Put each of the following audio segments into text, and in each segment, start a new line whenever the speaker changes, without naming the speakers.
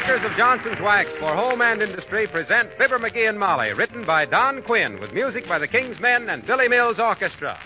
Makers of Johnson's Wax for Home and Industry present Fibber McGee and Molly, written by Don Quinn with music by the King's Men and Billy Mills Orchestra.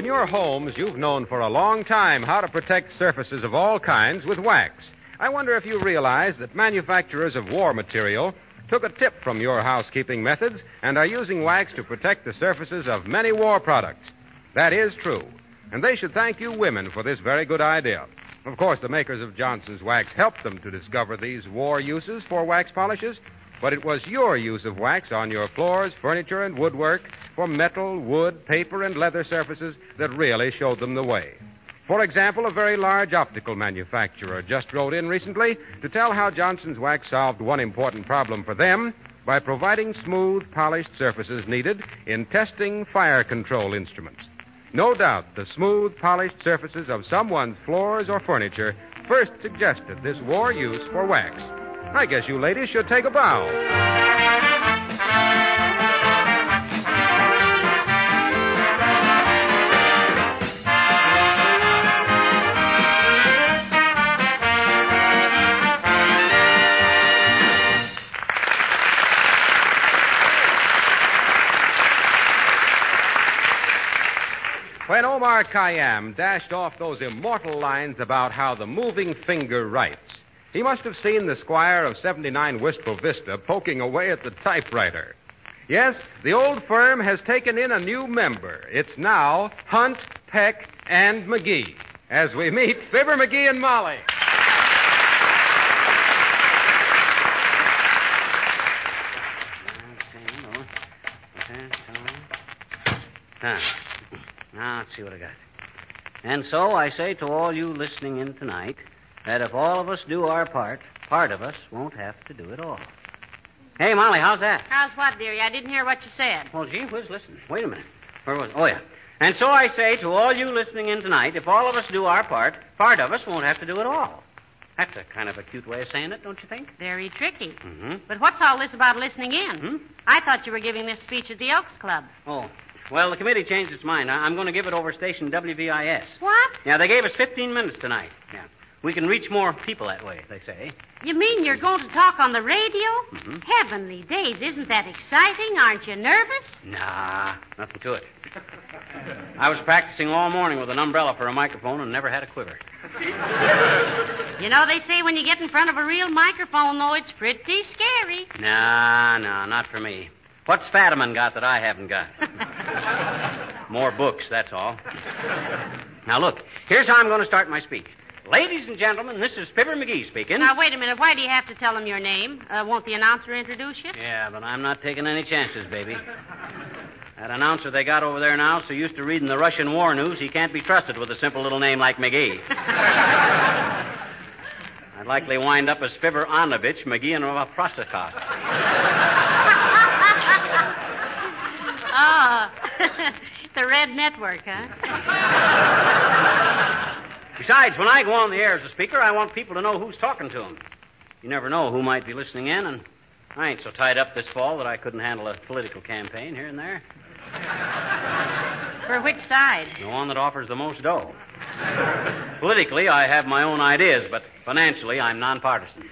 In your homes, you've known for a long time how to protect surfaces of all kinds with wax. I wonder if you realize that manufacturers of war material took a tip from your housekeeping methods and are using wax to protect the surfaces of many war products. That is true. And they should thank you women for this very good idea. Of course, the makers of Johnson's Wax helped them to discover these war uses for wax polishes, but it was your use of wax on your floors, furniture, and woodwork for metal, wood, paper, and leather surfaces that really showed them the way. For example, a very large optical manufacturer just wrote in recently to tell how Johnson's Wax solved one important problem for them by providing smooth, polished surfaces needed in testing fire control instruments. No doubt the smooth, polished surfaces of someone's floors or furniture first suggested this war use for wax. I guess you ladies should take a bow. When Omar Khayyam dashed off those immortal lines about how the moving finger writes, he must have seen the squire of 79 Wistful Vista poking away at the typewriter. Yes, the old firm has taken in a new member. It's now Hunt, Peck, and McGee. As we meet Fibber McGee and Molly.
Ah, now, let's see what I got. And so I say to all you listening in tonight that if all of us do our part, part of us won't have to do it all. Hey, Molly, how's that?
How's what, dearie? I didn't hear what you said.
Well, gee whiz, listen. Wait a minute. Where was Oh, yeah. And so I say to all you listening in tonight, if all of us do our part, part of us won't have to do it all. That's a kind of a cute way of saying it, don't you think?
Very tricky.
Mm-hmm.
But what's all this about listening in?
Hmm?
I thought you were giving this speech at the Elks Club.
Oh. Well, the committee changed its mind. I- I'm going to give it over station WVIS.
What?
Yeah, they gave us 15 minutes tonight. Yeah. We can reach more people that way, they say.
You mean you're going to talk on the radio?
Mm-hmm.
Heavenly days, isn't that exciting? Aren't you nervous?
Nah, nothing to it. I was practicing all morning with an umbrella for a microphone and never had a quiver.
You know, they say when you get in front of a real microphone, though, it's pretty scary.
Nah, nah, not for me. What's Fadiman got that I haven't got? More books, that's all. Now, look, here's how I'm going to start my speech. Ladies and gentlemen, this is Fibber McGee speaking.
Now, wait a minute. Why do you have to tell them your name? Uh, won't the announcer introduce you?
Yeah, but I'm not taking any chances, baby. That announcer they got over there now, so used to reading the Russian war news, he can't be trusted with a simple little name like McGee. I'd likely wind up as Fibber Anovich, McGee, and a
Oh, the Red Network, huh?
Besides, when I go on the air as a speaker, I want people to know who's talking to them. You never know who might be listening in, and I ain't so tied up this fall that I couldn't handle a political campaign here and there.
For which side?
The one that offers the most dough. Politically, I have my own ideas, but financially, I'm nonpartisan.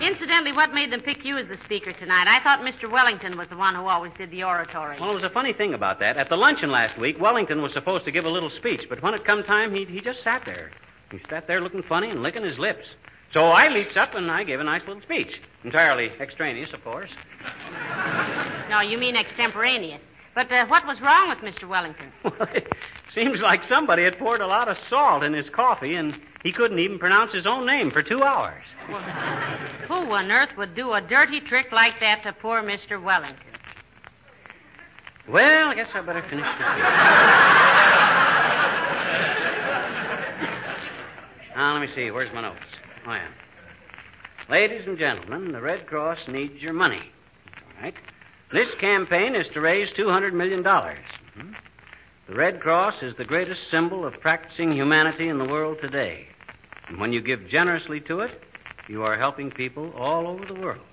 Incidentally, what made them pick you as the speaker tonight? I thought Mr. Wellington was the one who always did the oratory.
Well, it was a funny thing about that. At the luncheon last week, Wellington was supposed to give a little speech, but when it come time, he, he just sat there. He sat there looking funny and licking his lips. So I leaps up and I gave a nice little speech. Entirely extraneous, of course.
No, you mean extemporaneous. But uh, what was wrong with Mr. Wellington?
Well, it seems like somebody had poured a lot of salt in his coffee, and he couldn't even pronounce his own name for two hours.
Who on earth would do a dirty trick like that to poor Mr. Wellington?
Well, I guess I better finish now, let me see. Where's my notes? Oh, yeah. Ladies and gentlemen, the Red Cross needs your money. All right. This campaign is to raise $200 million. Mhm. The Red Cross is the greatest symbol of practicing humanity in the world today. And when you give generously to it, you are helping people all over the world.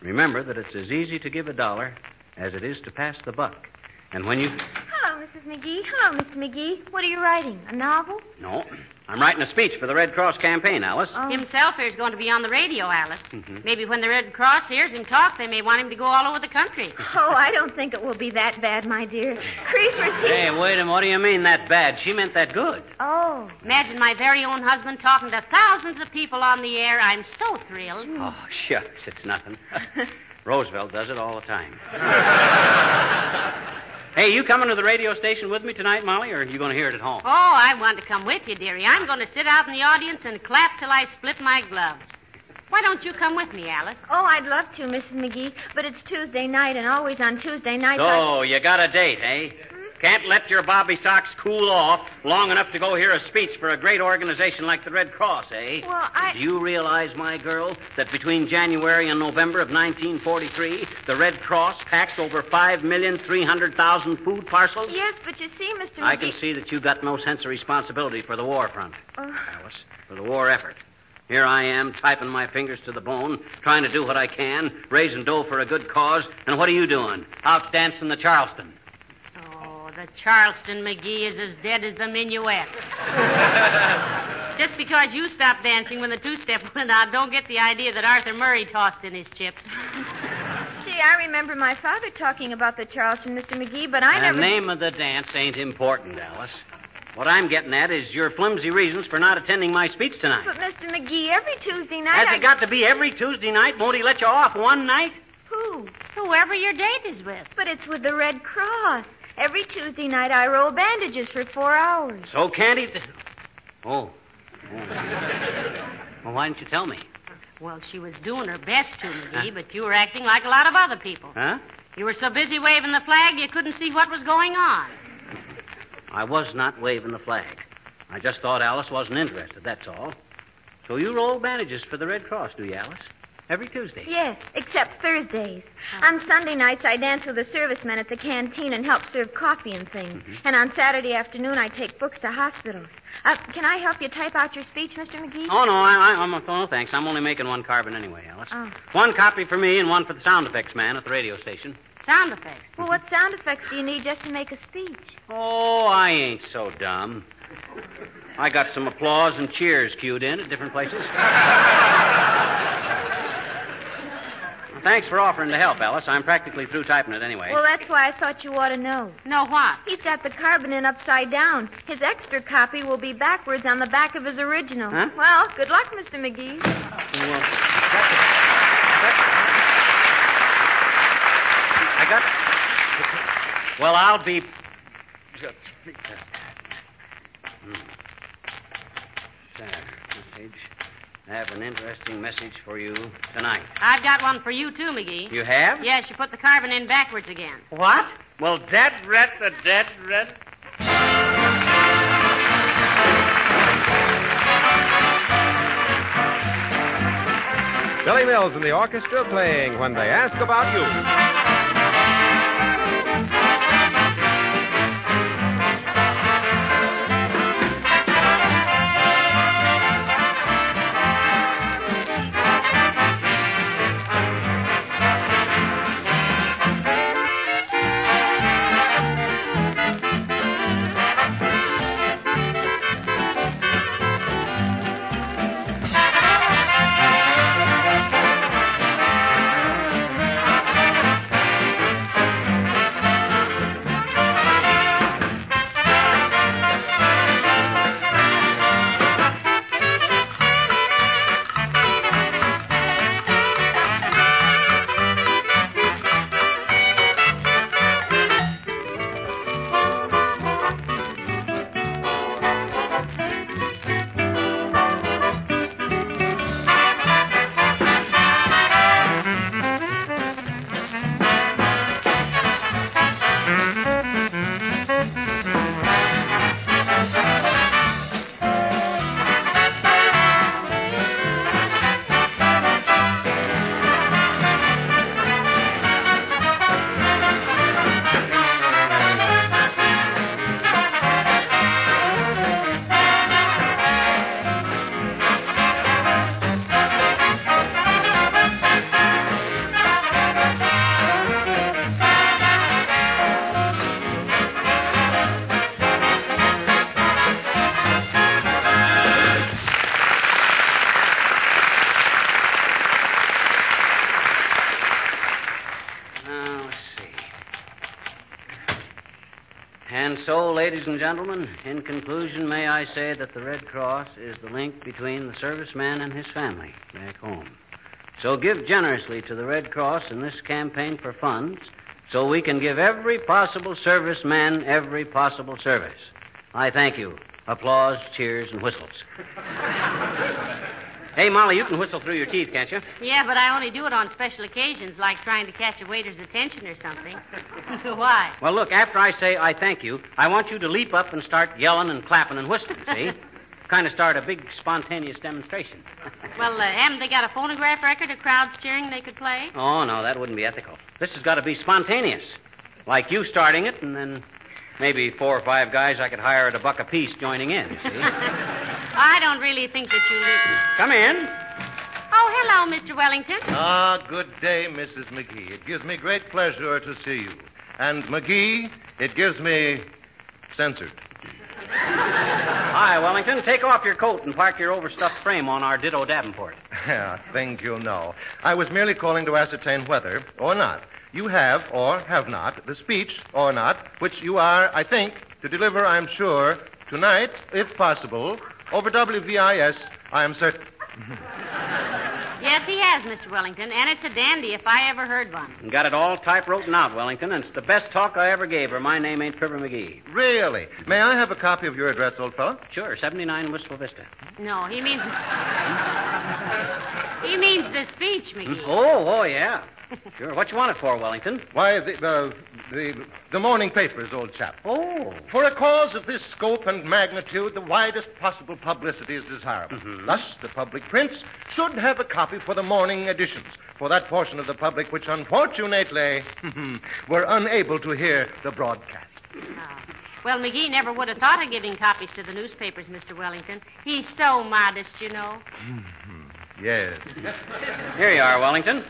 Remember that it's as easy to give a dollar as it is to pass the buck. And when you.
Hello, Mrs. McGee. Hello, Mr. McGee. What are you writing? A novel?
No, I'm writing a speech for the Red Cross campaign, Alice.
Oh.
Himself here's going to be on the radio, Alice.
Mhm.
Maybe when the Red Cross hears him talk, they may want him to go all over the country.
Oh, I don't think it will be that bad, my dear. Creepers.
Hey, wait a minute. What do you mean that bad? She meant that good.
Oh.
Imagine my very own husband talking to thousands of people on the air. I'm so thrilled.
Oh, shucks, it's nothing. Roosevelt does it all the time. hey, you coming to the radio station with me tonight, Molly, or are you going to hear it at home?
Oh, I want to come with you, dearie. I'm going to sit out in the audience and clap till I split my gloves. Why don't you come with me, Alice?
Oh, I'd love to, Mrs. McGee, but it's Tuesday night, and always on Tuesday nights. I...
You got a date, eh? Can't let your bobby socks cool off long enough to go hear a speech for a great organization like the Red Cross, eh?
Well, I-
Do you realize, my girl, that between January and November of 1943, the Red Cross packed over 5,300,000 food parcels?
Yes, but you see, Mr. McGee.
I can see that you've got no sense of responsibility for the war front,
Oh.
Alice, for the war effort. Here I am, typing my fingers to the bone, trying to do what I can, raising dough for a good cause, and what are you doing? Out dancing the Charleston.
The Charleston McGee is as dead as the minuet. Just because you stopped dancing when the two-step went out, don't get the idea that Arthur Murray tossed in his chips.
Gee, I remember my father talking about the Charleston, Mr. McGee, but I
the
never.
The name of the dance ain't important, Alice. What I'm getting at is your flimsy reasons for not attending my speech tonight.
But, Mr. McGee, every Tuesday night.
Has
I...
it got to be every Tuesday night? Won't he let you off one night?
Who?
Whoever your date is with.
But it's with the Red Cross. Every Tuesday night I roll bandages for four hours.
So can't he? Th- oh. oh. well, why didn't you tell me?
Well, she was doing her best to McGee, but you were acting like a lot of other people.
Huh?
You were so busy waving the flag you couldn't see what was going on.
I was not waving the flag. I just thought Alice wasn't interested, that's all. So you roll bandages for the Red Cross, do you, Alice? Every Tuesday?
Yes, except Thursdays. On Sunday nights, I dance with the servicemen at the canteen and help serve coffee and things. And on Saturday afternoon, I take books to hospitals. Uh, can I help you type out your speech, Mr. McGee?
Oh, no, I, I, I'm, no, thanks. I'm only making one carbon anyway, Alice.
Oh.
One copy for me and one for the sound effects man at the radio station.
Sound effects.
Well, what sound effects do you need just to make a speech?
Oh, I ain't so dumb. I got some applause and cheers cued in at different places. Thanks for offering to help, Alice. I'm practically through typing it anyway.
Well, that's why I thought you ought to know.
No what?
He's got the carbon in upside down. His extra copy will be backwards on the back of his original.
Huh?
Well, good luck, Mr. McGee.
Well, I got. Well, I'll be. Hmm. There, message. I have an interesting message for you tonight.
I've got one for you, too, McGee.
You have?
Yes, you put the carbon in backwards again.
What? Well, dead red, the dead red.
Billy Mills and the orchestra playing When They Ask About You.
So, ladies and gentlemen, in conclusion, may I say that the Red Cross is the link between the serviceman and his family back home. So give generously to the Red Cross in this campaign for funds so we can give every possible serviceman every possible service. I thank you. Applause, cheers, and whistles. hey, Molly, you can whistle through your teeth, can't you?
Yeah, but I only do it on special occasions, like trying to catch a waiter's attention or something. Why?
Well, look, after I say I thank you, I want you to leap up and start yelling and clapping and whistling, see? kind of start a big spontaneous demonstration.
Well, uh, haven't they got a phonograph record of crowds cheering they could play?
oh, no, that wouldn't be ethical. This has got to be spontaneous. Like you starting it, and then maybe four or five guys I could hire at a buck apiece joining in, see?
I don't really think that you. Li-
Come in.
oh, hello, Mr. Wellington.
Ah, good day, Mrs. McGee. It gives me great pleasure to see you. And McGee, it gives me censored.
Hi, Wellington. Take off your coat and park your overstuffed frame on our ditto Davenport.
Yeah, think you'll know. I was merely calling to ascertain whether, or not, you have, or have not, the speech, or not, which you are, I think, to deliver, I'm sure, tonight, if possible, over WVIS, I am certain.
Yes, he has, Mr. Wellington, and it's a dandy if I ever heard one.
Got it all typewritten out, Wellington, and it's the best talk I ever gave her. My name ain't Trevor McGee.
Really? May I have a copy of your address, old fellow?
Sure, 79 Wistful Vista.
No, he means. he means the speech, McGee.
Oh, oh, yeah. Sure. What you want it for, Wellington?
Why, the, the, the, the morning papers, old chap.
Oh.
For a cause of this scope and magnitude, the widest possible publicity is desirable. Mm-hmm. Thus, the public prints should have a copy for the morning editions, for that portion of the public which unfortunately were unable to hear the broadcast.
Oh. Well, McGee never would have thought of giving copies to the newspapers, Mr. Wellington. He's so modest, you know. Mm-hmm.
Yes.
Here you are, Wellington.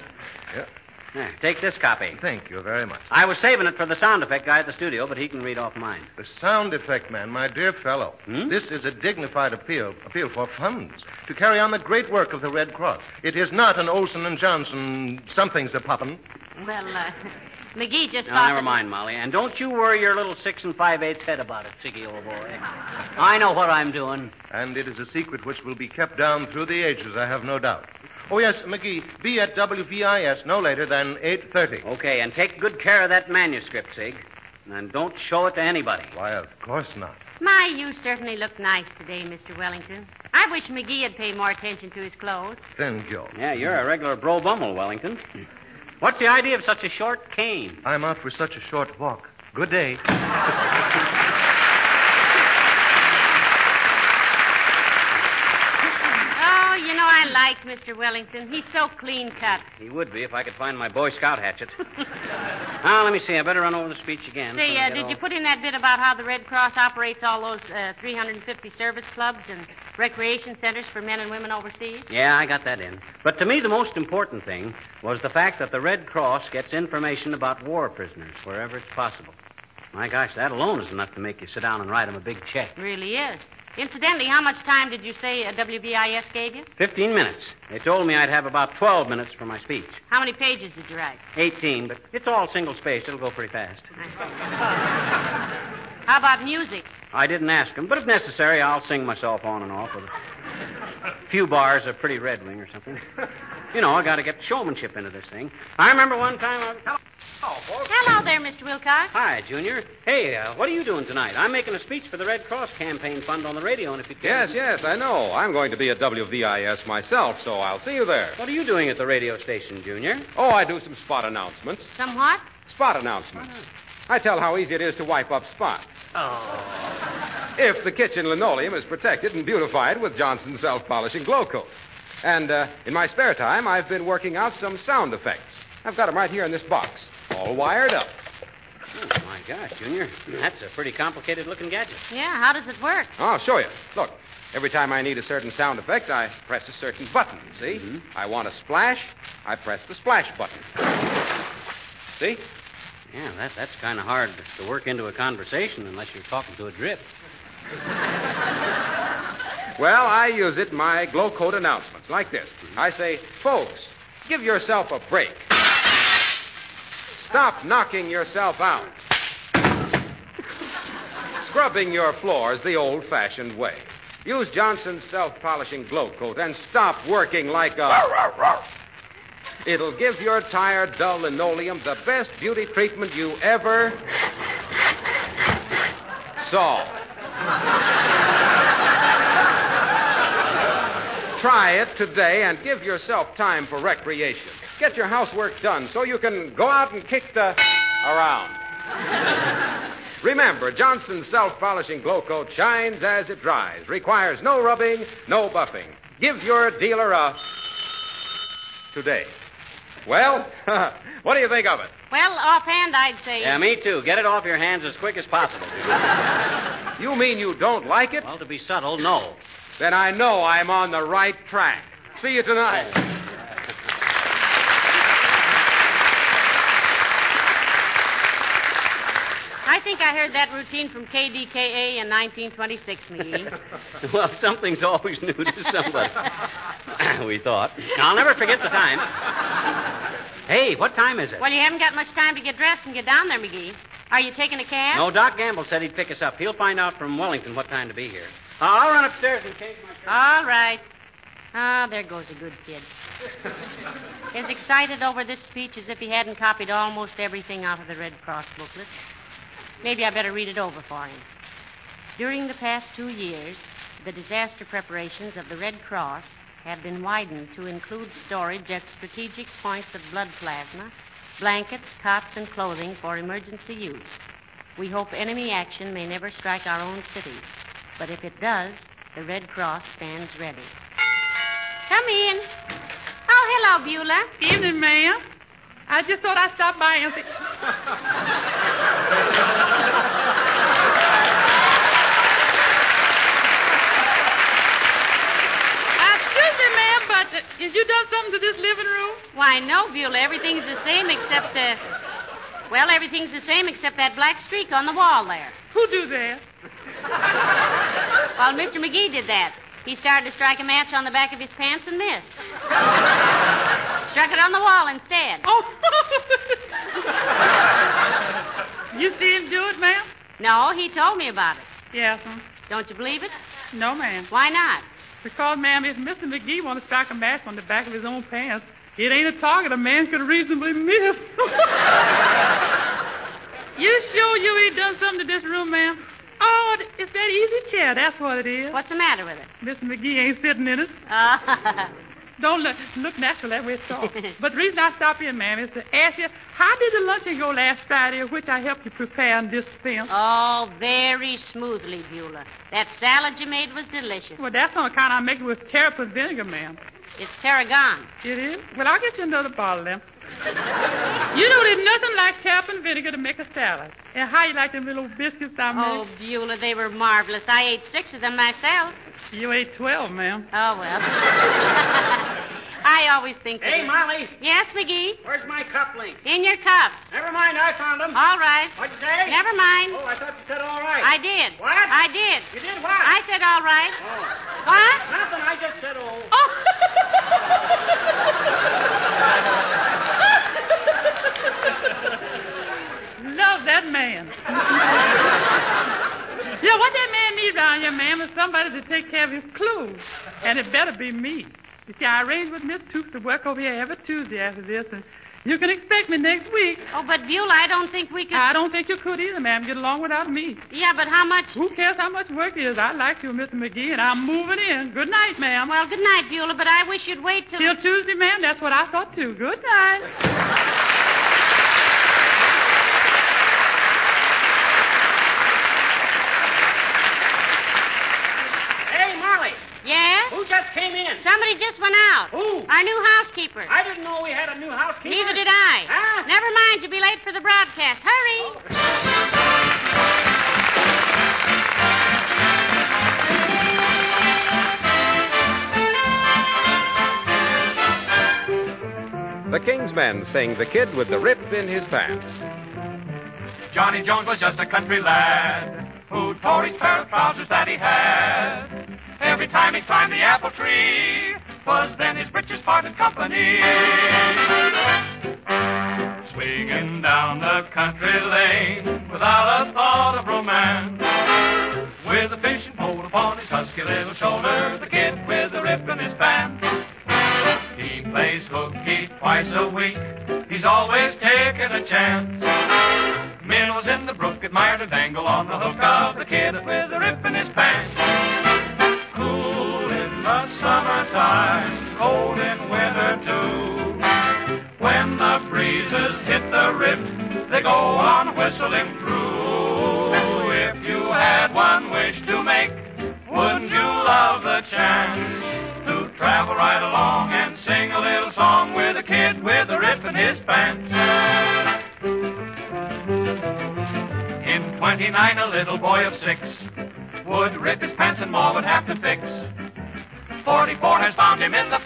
Yeah.
There, take this copy.
Thank you very much.
I was saving it for the sound effect guy at the studio, but he can read off mine.
The sound effect man, my dear fellow.
Hmm?
This is a dignified appeal, appeal for funds to carry on the great work of the Red Cross. It is not an Olsen and Johnson something's a poppin'.
Well, uh, McGee just
No,
thought.
never
that-
mind, Molly. And don't you worry your little six and five eighths head about it, Siggy, old boy. I know what I'm doing.
And it is a secret which will be kept down through the ages, I have no doubt. Oh, yes, McGee, be at WVIS no later than 8.30.
Okay, and take good care of that manuscript, Sig. And don't show it to anybody.
Why, of course not.
My, you certainly look nice today, Mr. Wellington. I wish McGee had paid more attention to his clothes.
Thank you.
Yeah, you're a regular Beau Brummell, Wellington. What's the idea of such a short cane?
I'm out for such a short walk. Good day.
Oh, you know, I like Mr. Wellington. He's so clean cut.
He would be if I could find my Boy Scout hatchet. now, let me see. I better run over the speech again.
Say, uh, did
all-
you put in that bit about how the Red Cross operates all those uh, 350 service clubs and recreation centers for men and women overseas?
Yeah, I got that in. But to me, the most important thing was the fact that the Red Cross gets information about war prisoners wherever it's possible. My gosh, that alone is enough to make you sit down and write them a big check.
Really is. Incidentally, how much time did you say uh, WVIS gave you?
Fifteen minutes. They told me I'd have about 12 minutes for my speech.
How many pages did you write?
18, but it's all single spaced. It'll go pretty fast.
How about music?
I didn't ask him, but if necessary, I'll sing myself on and off with a few bars of Pretty Red Wing or something. You know, I got to get showmanship into this thing. I remember one time I was. Hello, folks.
Hello there, Mr. Wilcox.
Hi, Junior. Hey, uh, what are you doing tonight? I'm making a speech for the Red Cross campaign fund on the radio, and if you can.
Yes, yes, I know. I'm going to be at WVIS myself, so I'll see you there.
What are you doing at the radio station, Junior?
Oh, I do some spot announcements.
Somewhat?
Spot announcements. I tell how easy it is to wipe up spots.
Oh.
If the kitchen linoleum is protected and beautified with Johnson's self polishing Glo-Coat. And uh, in my spare time, I've been working out some sound effects. I've got them right here in this box, all wired up.
Oh, my gosh, Junior. That's a pretty complicated looking gadget.
Yeah, how does it work?
I'll show you. Look, every time I need a certain sound effect, I press a certain button. See? Mm-hmm. I want a splash, I press the splash button. See?
Yeah, that, that's kind of hard to work into a conversation unless you're talking to a drip.
Well, I use it in my Glo-Coat announcements like this. Mm-hmm. I say, folks, give yourself a break. Stop knocking yourself out. Scrubbing your floors the old fashioned way. Use Johnson's self polishing Glo-Coat and stop working like a. It'll give your tired, dull linoleum the best beauty treatment you ever saw. Try it today and give yourself time for recreation. Get your housework done so you can go out and kick the around. Remember, Johnson's self polishing Glo-Coat shines as it dries, requires no rubbing, no buffing. Give your dealer a today. Well, what do you think of it?
Well, offhand, I'd say.
Yeah, me too. Get it off your hands as quick as possible.
You mean you don't like it?
Well, to be subtle, no.
Then I know I'm on the right track. See you tonight.
I think I heard that routine from KDKA in 1926, McGee.
well, something's always new to somebody. we thought. I'll never forget the time. Hey, what time is it?
well, you haven't got much time to get dressed and get down there, McGee. Are you taking a cab?
No, Doc Gamble said he'd pick us up. He'll find out from Wellington what time to be here. Uh, I'll run upstairs and change my shirt.
All right. Ah, there goes a good kid. as excited over this speech as if he hadn't copied almost everything out of the Red Cross booklet. Maybe I better read it over for him. During the past two years, the disaster preparations of the Red Cross have been widened to include storage at strategic points of blood plasma, blankets, cots, and clothing for emergency use. We hope enemy action may never strike our own cities, but if it does, the Red Cross stands ready. Come in. Oh, hello, Beulah.
Evening, ma'am. I just thought I'd stop by and say. Uh, excuse me, ma'am, has you done something to this living room?
Why, no, Beulah. Everything's the same except the. Well, everything's the same except that black streak on the wall there.
Who do that?
Well, Mr. McGee did that. He started to strike a match on the back of his pants and missed. Struck it on the wall instead.
Oh. you see him do it, ma'am?
No, he told me about it.
Yes, ma'am.
Don't you believe it?
No, ma'am.
Why not?
Because, ma'am, if Mr. McGee want to strike a match on the back of his own pants, it ain't a target a man could reasonably miss. you sure you ain't done something to this room, ma'am? Oh, it's that easy chair. That's what it is.
What's the matter with it?
Mr. McGee ain't sitting in it. Don't look, look natural that way at all. but the reason I stopped in, ma'am, is to ask you, how did the luncheon go last Friday, which I helped you prepare and dispense?
Oh, very smoothly, Beulah. That salad you made was delicious.
Well, that's on account I make it with terrapin vinegar, ma'am.
It's tarragon.
It is? Well, I'll get you another bottle then. you know, there's nothing like terrapin vinegar to make a salad. And how you like them little biscuits I made?
Oh, Beulah, they were marvelous. I ate six of them myself.
You ate 12, ma'am.
Oh, well. I always think that.
Hey, Molly,
Yes, McGee?
where's my cufflink?
In your cups.
Never mind, I found them.
All right.
What'd you say?
Never mind.
Oh, I thought you said all right.
I did.
What?
I did.
You did what?
I said all right.
Oh.
What?
Nothing, I just said oh.
Love that man. yeah, what that man needs around here, ma'am, is somebody to take care of his clothes. And it better be me. You see, I arranged with Miss Tooks to work over here every Tuesday after this, and you can expect me next week.
Oh, but Beulah, I don't think we could.
I don't think you could either, ma'am. Get along without me.
Yeah, but how much?
Who cares how much work it is? I like you, Mr. McGee, and I'm moving in. Good night, ma'am.
Well, good night, Beulah, but I wish you'd wait till.
Till Tuesday, ma'am. That's what I thought, too. Good night.
Hey, Molly,
Yeah?
who just came in?
Somebody just went out.
Who?
Our new housekeeper.
I didn't know we had a new housekeeper.
Neither did I.
Huh?
Never mind, you'll be late for the broadcast. Hurry.
The King's Men sing The Kid with the Rip in His Pants.
Johnny Jones was just a country lad who tore his pair of trousers that he had. Every time he climbed the apple tree was then his richest part in company. Swinging down the country lane without a thought of romance. With a fishing pole upon his husky little shoulder, the kid with the rip in his pants. He plays hooky twice a week. He's always taking a chance. Minnows in the brook admire to dangle on the hook of the kid 1949, a little boy of six would rip his pants and more would have to fix. 44 has found him in the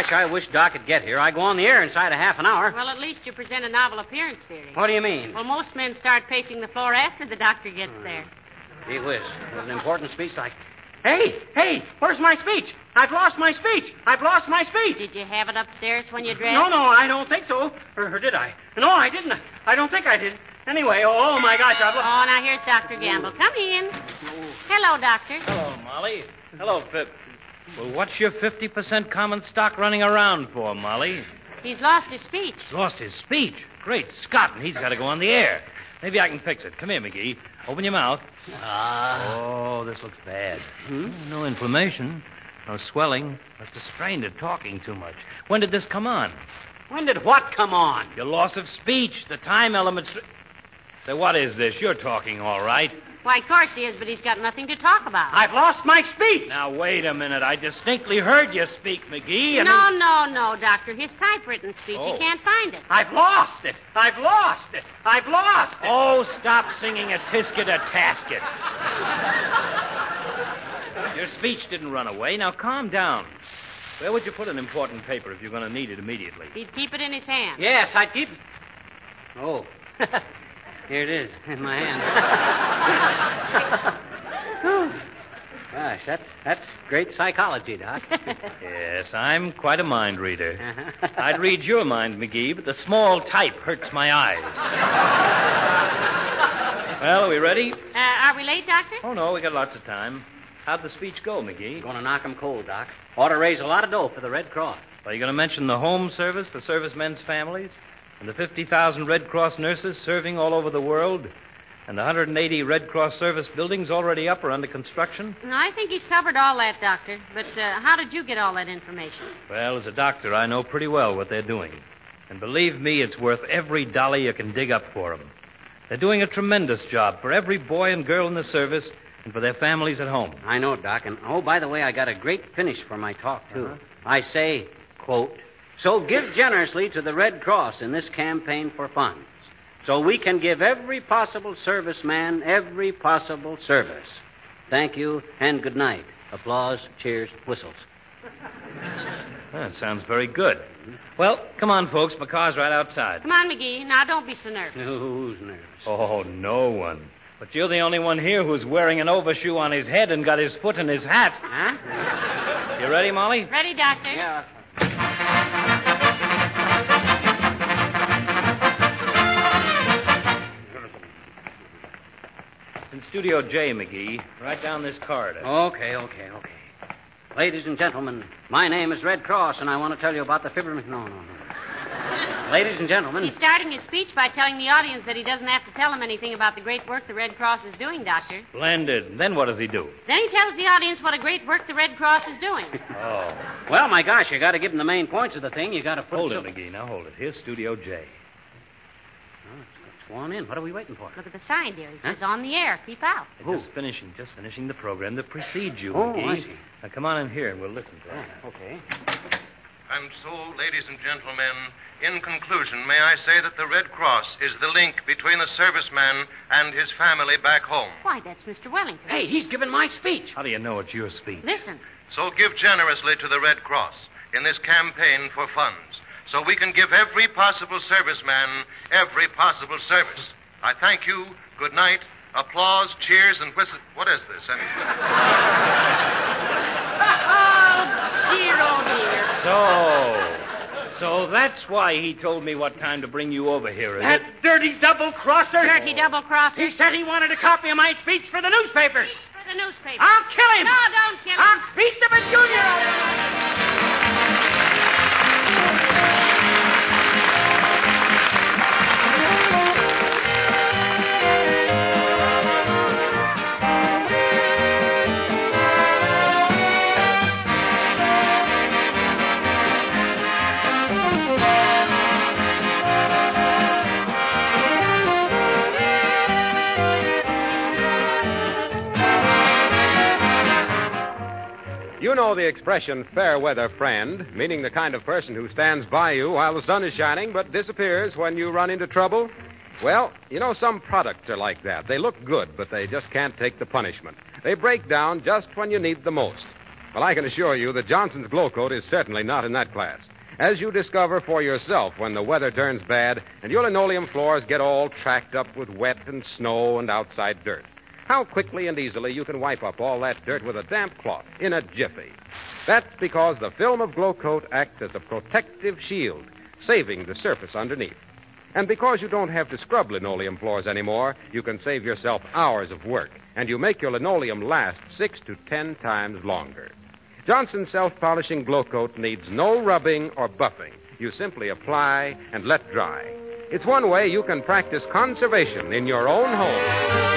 gosh, I wish Doc could get here. I go on the air inside a half an hour.
Well, at least you present a novel appearance theory.
What do you mean?
Well, most men start pacing the floor after the doctor gets hmm. there.
Gee whiz. With an important speech like, Hey, hey, where's my speech? I've lost my speech. I've lost my speech.
Did you have it upstairs when you dressed?
No, no, I don't think so. Or, or did I? No, I didn't. I don't think I did. Anyway, oh, oh my gosh, I've lost.
Oh, now here's Dr. Gamble. Come in. Hello, Doctor.
Hello, Molly. Hello, Pip. Well, what's your 50% common stock running around for, Molly?
He's lost his speech.
Lost his speech. Great Scott, and he's got to go on the air. Maybe I can fix it. Come here, McGee. Open your mouth.
Ah.
Oh, this looks bad.
Hmm?
No inflammation. No swelling. Must have strained it talking too much. When did this come on?
When did what come on?
Your loss of speech. The time elements. So what is this? You're talking all right.
Why, of course he is, but he's got nothing to talk about.
I've lost my speech.
Now, wait a minute. I distinctly heard you speak, McGee. And
No, no, no, Doctor. His typewritten speech.
Oh.
He can't find it.
I've lost it. I've lost it. I've lost it.
Oh, stop singing a tisket a tasket. Your speech didn't run away. Now, calm down. Where would you put an important paper if you're going to need it immediately?
He'd keep it in his hand.
Yes, I'd keep. It. Oh, here it is in my hand. Whew. Gosh, that's that's great psychology, Doc.
Yes, I'm quite a mind reader.
Uh-huh.
I'd read your mind, McGee, but the small type hurts my eyes. well, are we ready?
Uh, are we late, Doctor?
Oh, no, we got lots of time. How'd the speech go, McGee?
Going to knock 'em cold, Doc. Ought to raise a lot of dough for the Red Cross.
Are you going to mention the home service for servicemen's families? And the 50,000 Red Cross nurses serving all over the world? And the 180 Red Cross service buildings already up or under construction?
I think he's covered all that, Doctor. But uh, how did you get all that information?
Well, as a doctor, I know pretty well what they're doing. And believe me, it's worth every dollar you can dig up for them. They're doing a tremendous job for every boy and girl in the service and for their families at home.
I know, Doc. And oh, by the way, I got a great finish for my talk, too. I say, quote, so give generously to the Red Cross in this campaign for funds, so we can give every possible serviceman every possible service. Thank you and good night. Applause, cheers, whistles.
That sounds very good. Well, come on, folks. My car's right outside.
Come on, McGee. Now, don't be so nervous.
Who's nervous?
Oh, no one. But you're the only one here who's wearing an overshoe on his head and got his foot in his hat.
Huh?
You ready, Molly?
Ready, Doctor?
Yeah.
In Studio J, McGee. Right down this corridor.
Okay, okay, okay. Ladies and gentlemen, my name is Red Cross, and I want to tell you about the fibromyalgia. No, no, no. Ladies and gentlemen,
He's starting his speech by telling the audience that he doesn't have to tell them anything about the great work the Red Cross is doing, Doctor.
Splendid. Then what does he do?
Then he tells the audience what a great work the Red Cross is doing.
Oh.
well, my gosh, you got to give them the main points of the thing. You got to put
Hold
so-
it, McGee. Now hold it. Here's Studio J.
It's sworn in. What are we waiting for?
Look at the sign, dear. It
Huh?
says on the air. Keep out.
They're Just finishing, just finishing the program that precedes you,
Oh,
McGee.
I see.
Now come on in here and we'll listen to it.
Oh, okay.
And so, ladies and gentlemen, in conclusion, may I say that the Red Cross is the link between the serviceman and his family back home.
Why, that's Mr. Wellington.
Hey, he's giving my speech.
How do you know it's your speech?
Listen.
So give generously to the Red Cross in this campaign for funds, so we can give every possible serviceman every possible service. I thank you. Good night. Applause, cheers, and whistle. What is this? Eh? Any-
Oh, dear, oh, dear.
So, so that's why he told me what time to bring you over here, is
That
it?
dirty double crosser.
Dirty double crosser.
He said he wanted a copy of my speech for the newspapers.
For the newspapers.
I'll kill him.
No, don't kill him.
I'll beat the Junior.
You know the expression fair weather friend, meaning the kind of person who stands by you while the sun is shining but disappears when you run into trouble? Well, you know, some products are like that. They look good, but they just can't take the punishment. They break down just when you need the most. Well, I can assure you that Johnson's Glo-Coat is certainly not in that class. As you discover for yourself when the weather turns bad and your linoleum floors get all tracked up with wet and snow and outside dirt. How quickly and easily you can wipe up all that dirt with a damp cloth in a jiffy. That's because the film of Glo-Coat acts as a protective shield, saving the surface underneath. And because you don't have to scrub linoleum floors anymore, you can save yourself hours of work, and you make your linoleum last six to ten times longer. Johnson's self polishing Glo-Coat needs no rubbing or buffing. You simply apply and let dry. It's one way you can practice conservation in your own home.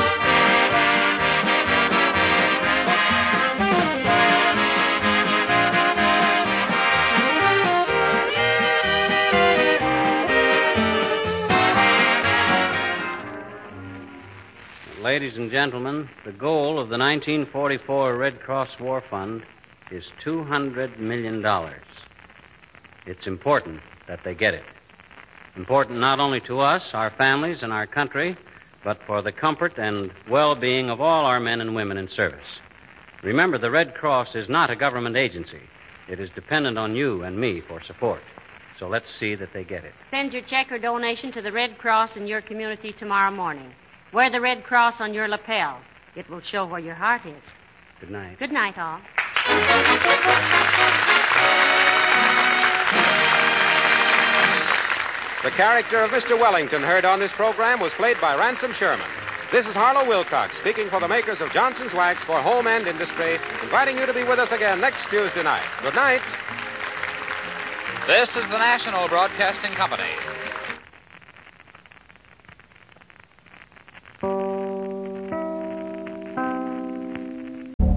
Ladies and gentlemen, the goal of the 1944 Red Cross War Fund is $200 million. It's important that they get it. Important not only to us, our families, and our country, but for the comfort and well being of all our men and women in service. Remember, the Red Cross is not a government agency. It is dependent on you and me for support. So let's see that they get it.
Send your check or donation to the Red Cross in your community tomorrow morning. Wear the Red Cross on your lapel. It will show where your heart is.
Good night.
Good night, all.
The character of Mr. Wellington heard on this program was played by Ransom Sherman. This is Harlow Wilcox speaking for the makers of Johnson's Wax for Home and Industry, inviting you to be with us again next Tuesday night. Good night.
This is the National Broadcasting Company.